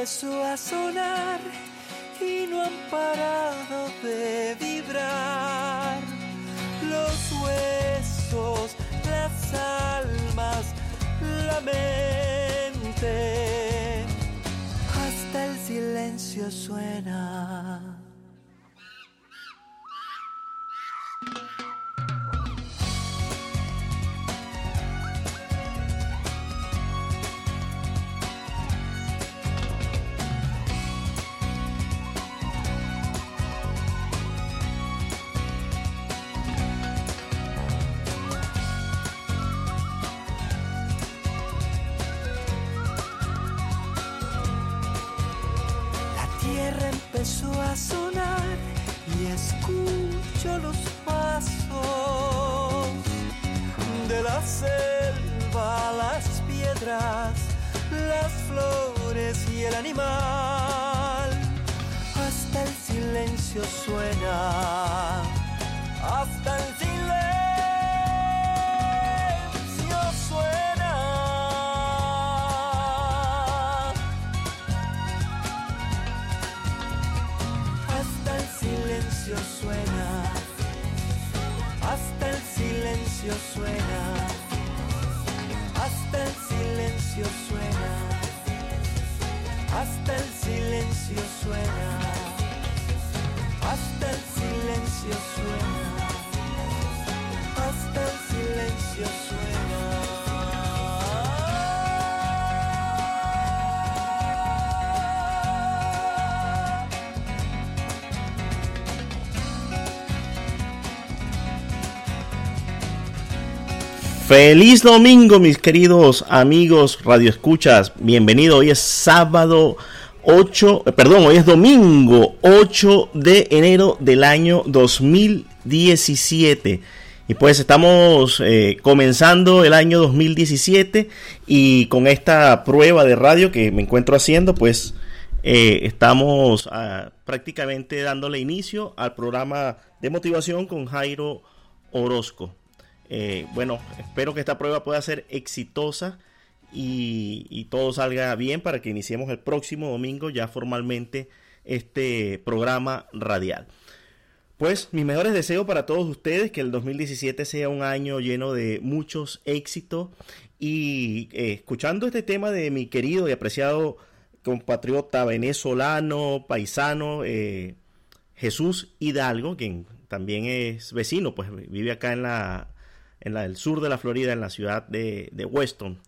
empezó a sonar y no han parado de vibrar. Los huesos, las almas, la mente, hasta el silencio suena. Empezó a sonar y escucho los pasos de la selva, las piedras, las flores y el animal. Hasta el silencio suena, hasta el suena, hasta el silencio suena, hasta el silencio suena, hasta Feliz domingo, mis queridos amigos radioescuchas. Bienvenido. Hoy es sábado 8, eh, perdón, hoy es domingo 8 de enero del año 2017. Y pues estamos eh, comenzando el año 2017 y con esta prueba de radio que me encuentro haciendo, pues eh, estamos ah, prácticamente dándole inicio al programa de motivación con Jairo Orozco. Eh, bueno, espero que esta prueba pueda ser exitosa y, todo salga bien para que iniciemos el próximo domingo ya formalmente este programa radial. Pues mis mejores deseos para todos ustedes, que el 2017 sea un año lleno de muchos éxitos y eh, escuchando este tema de mi querido y apreciado compatriota venezolano, paisano, eh, Jesús Hidalgo, quien también es vecino, pues vive acá en la en la, el sur de la Florida, en la ciudad de, de Weston,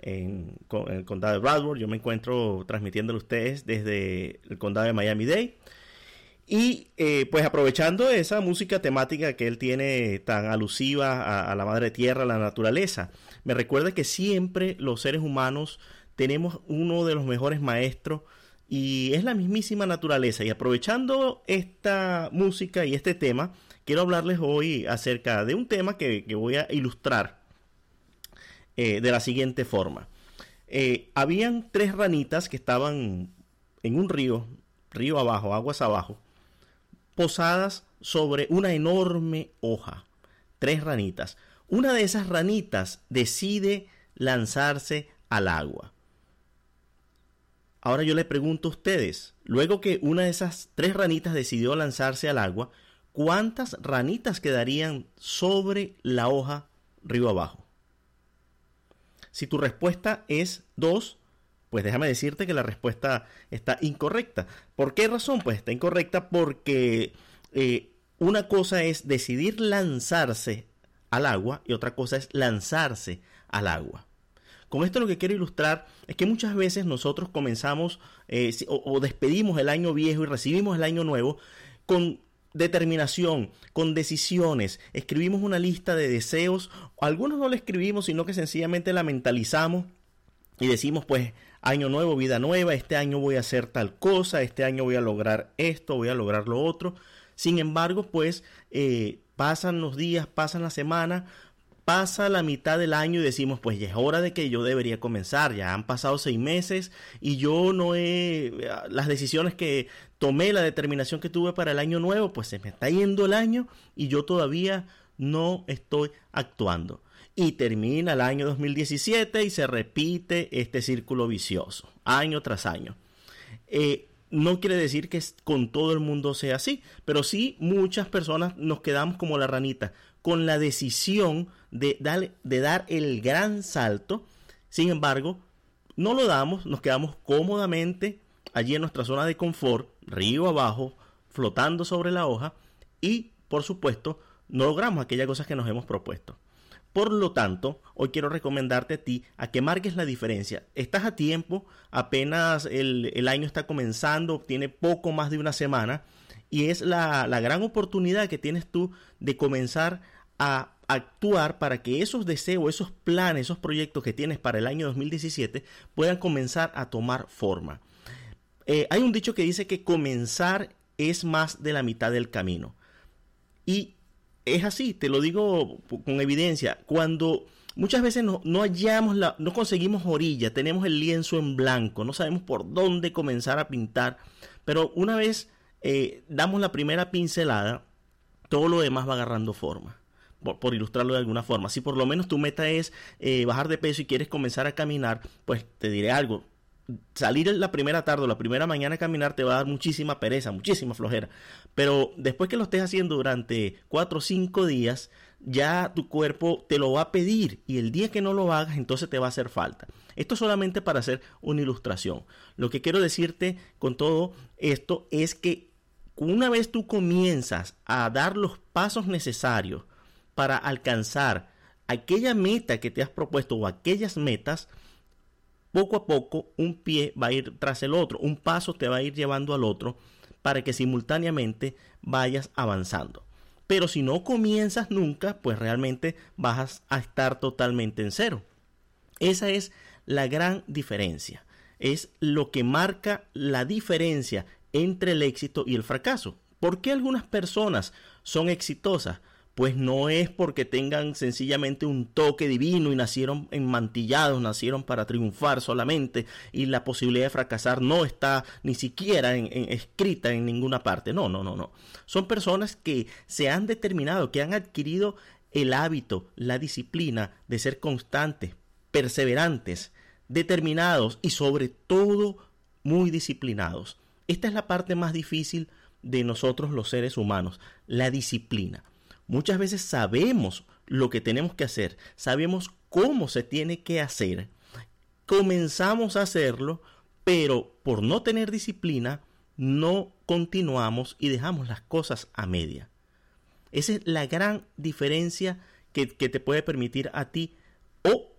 en, el condado de Bradford. Yo me encuentro transmitiéndole a ustedes desde el condado de Miami-Dade. Y eh, pues aprovechando esa música temática que él tiene tan alusiva a, la madre tierra, a la naturaleza, me recuerda que siempre los seres humanos tenemos uno de los mejores maestros y es la mismísima naturaleza. Y aprovechando esta música y este tema, quiero hablarles hoy acerca de un tema que, voy a ilustrar eh, de la siguiente forma. Eh, habían tres ranitas que estaban en un río, río abajo, aguas abajo, posadas sobre una enorme hoja. Tres ranitas. Una de esas ranitas decide lanzarse al agua. Ahora yo le pregunto a ustedes, luego que una de esas tres ranitas decidió lanzarse al agua, ¿cuántas ranitas quedarían sobre la hoja río abajo? Si tu respuesta es dos, pues déjame decirte que la respuesta está incorrecta. ¿Por qué razón? Pues está incorrecta porque eh, una cosa es decidir lanzarse al agua y otra cosa es lanzarse al agua. Con esto lo que quiero ilustrar es que muchas veces nosotros comenzamos eh, o, despedimos el año viejo y recibimos el año nuevo con determinación, con decisiones. Escribimos una lista de deseos. Algunos no la escribimos, sino que sencillamente la mentalizamos y decimos, pues, año nuevo, vida nueva, este año voy a hacer tal cosa, este año voy a lograr esto, voy a lograr lo otro. Sin embargo, pues, eh, pasan los días, pasan la semana, pasa la mitad del año y decimos, pues ya es hora de que yo debería comenzar, ya han pasado seis meses y yo no he, las decisiones que tomé, la determinación que tuve para el año nuevo, pues se me está yendo el año y yo todavía no estoy actuando. y termina el año 2017 y se repite este círculo vicioso, año tras año. Eh, no quiere decir que con todo el mundo sea así, pero sí muchas personas nos quedamos como la ranita, con la decisión de, dar el gran salto. Sin embargo, no lo damos, nos quedamos cómodamente allí en nuestra zona de confort, río abajo, flotando sobre la hoja y, por supuesto, no logramos aquellas cosas que nos hemos propuesto. Por lo tanto, hoy quiero recomendarte a ti a que marques la diferencia. Estás a tiempo, apenas el, año está comenzando, tiene poco más de una semana y es la, la gran oportunidad que tienes tú de comenzar a actuar para que esos deseos, esos planes, esos proyectos que tienes para el año 2017 puedan comenzar a tomar forma. Eh, hay un dicho que dice que comenzar es más de la mitad del camino. Y es así, te lo digo con evidencia. Cuando muchas veces no, hallamos la, no conseguimos orilla, tenemos el lienzo en blanco, no sabemos por dónde comenzar a pintar, pero una vez eh, damos la primera pincelada, todo lo demás va agarrando forma. Por, ilustrarlo de alguna forma. Si por lo menos tu meta es eh, bajar de peso y quieres comenzar a caminar, pues te diré algo salir la primera tarde o la primera mañana a caminar te va a dar muchísima pereza, muchísima flojera. Pero después que lo estés haciendo durante 4 o 5 días, ya tu cuerpo te lo va a pedir y el día que no lo hagas, entonces te va a hacer falta. Esto solamente para hacer una ilustración. Lo que quiero decirte con todo esto es que una vez tú comienzas a dar los pasos necesarios para alcanzar aquella meta que te has propuesto o aquellas metas, poco a poco un pie va a ir tras el otro, un paso te va a ir llevando al otro para que simultáneamente vayas avanzando. Pero si no comienzas nunca, pues realmente vas a estar totalmente en cero. Esa es la gran diferencia. Es lo que marca la diferencia entre el éxito y el fracaso. ¿Por qué algunas personas son exitosas? pues no es porque tengan sencillamente un toque divino y nacieron enmantillados, nacieron para triunfar solamente y la posibilidad de fracasar no está ni siquiera escrita en ninguna parte. No, no, no, no. Son personas que se han determinado, que han adquirido el hábito, la disciplina de ser constantes, perseverantes, determinados y sobre todo muy disciplinados. Esta es la parte más difícil de nosotros los seres humanos, la disciplina. Muchas veces sabemos lo que tenemos que hacer, sabemos cómo se tiene que hacer, comenzamos a hacerlo, pero por no tener disciplina, no continuamos y dejamos las cosas a media. Esa es la gran diferencia que, que te puede permitir a ti o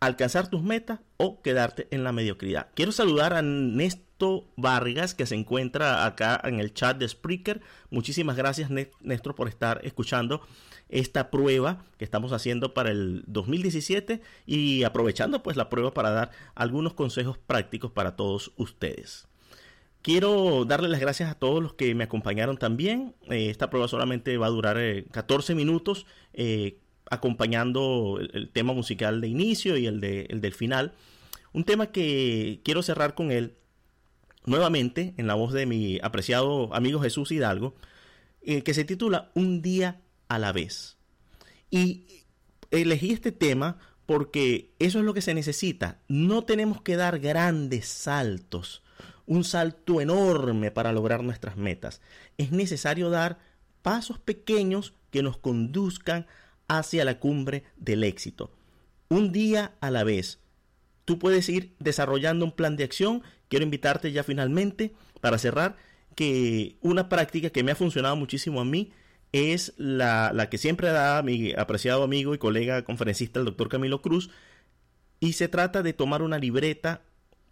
alcanzar tus metas o quedarte en la mediocridad. Quiero saludar a Néstor Vargas, que se encuentra acá en el chat de Spreaker. Muchísimas gracias, Néstor, por estar escuchando esta prueba que estamos haciendo para el 2017 y aprovechando pues la prueba para dar algunos consejos prácticos para todos ustedes. Quiero darle las gracias a todos los que me acompañaron también. Eh, esta prueba solamente va a durar 14 eh, minutos, eh, acompañando el, tema musical de inicio y el, de, el del final. Un tema que quiero cerrar con él nuevamente en la voz de mi apreciado amigo Jesús Hidalgo, eh, que se titula Un día a la vez. Y elegí este tema porque eso es lo que se necesita. No tenemos que dar grandes saltos, un salto enorme para lograr nuestras metas. Es necesario dar pasos pequeños que nos conduzcan hacia la cumbre del éxito. Un día a la vez, tú puedes ir desarrollando un plan de acción. Quiero invitarte ya finalmente para cerrar que una práctica que me ha funcionado muchísimo a mí es la, que siempre da mi apreciado amigo y colega conferencista, el doctor Camilo Cruz, y se trata de tomar una libreta,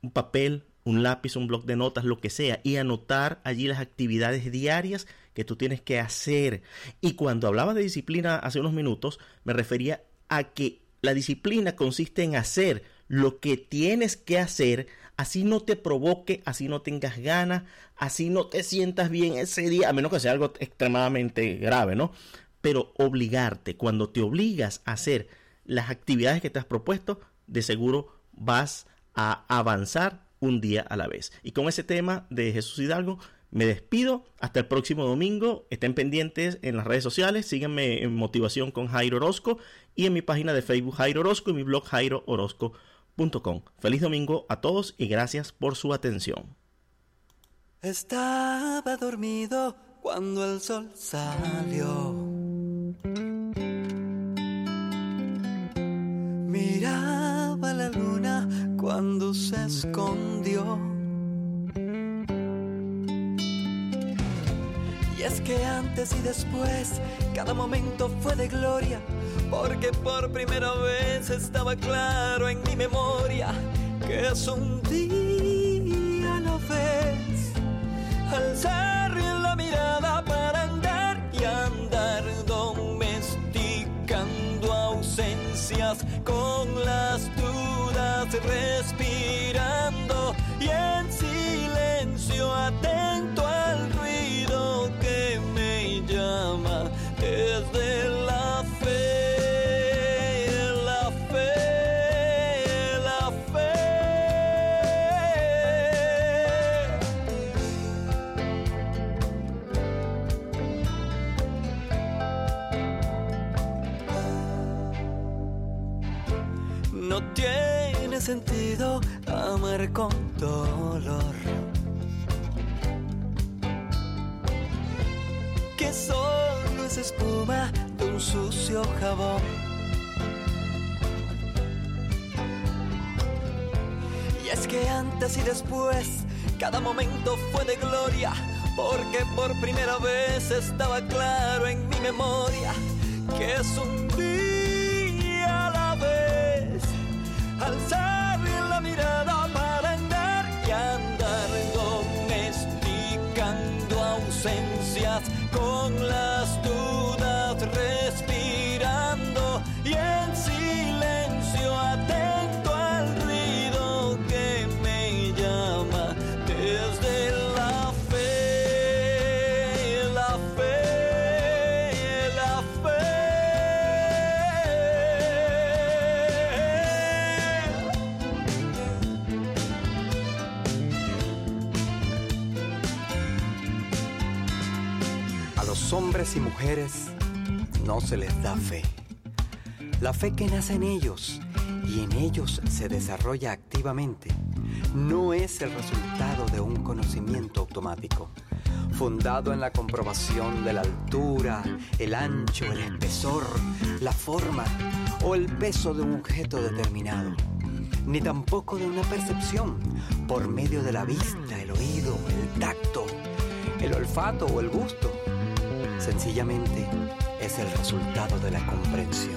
un papel, un lápiz, un bloc de notas, lo que sea, y anotar allí las actividades diarias que tú tienes que hacer. Y cuando hablaba de disciplina hace unos minutos, me refería a que la disciplina consiste en hacer lo que tienes que hacer, así no te provoque, así no tengas ganas, así no te sientas bien ese día, a menos que sea algo extremadamente grave, ¿no? Pero obligarte, cuando te obligas a hacer las actividades que te has propuesto, de seguro vas a avanzar un día a la vez. Y con ese tema de Jesús Hidalgo, Me despido hasta el próximo domingo. Estén pendientes en las redes sociales. Síganme en Motivación con Jairo Orozco y en mi página de Facebook Jairo Orozco y mi blog jairoorozco.com. Feliz domingo a todos y gracias por su atención. Estaba dormido cuando el sol salió. Miraba la luna cuando se escondió. Que antes y después, cada momento fue de gloria, porque por primera vez estaba claro en mi memoria que es un día a la vez. Alzar la sentido amar con dolor. Que solo es espuma de un sucio jabón. Y es que antes y después, cada momento fue de gloria. Porque por primera vez estaba claro en mi memoria que es un día a la vez. Alzar la y mujeres no se les da fe. La fe que nace en ellos y en ellos se desarrolla activamente no es el resultado de un conocimiento automático, fundado en la comprobación de la altura, el ancho, el espesor, la forma o el peso de un objeto determinado, ni tampoco de una percepción por medio de la vista, el oído, el tacto, el olfato o el gusto. Sencillamente es el resultado de la comprensión.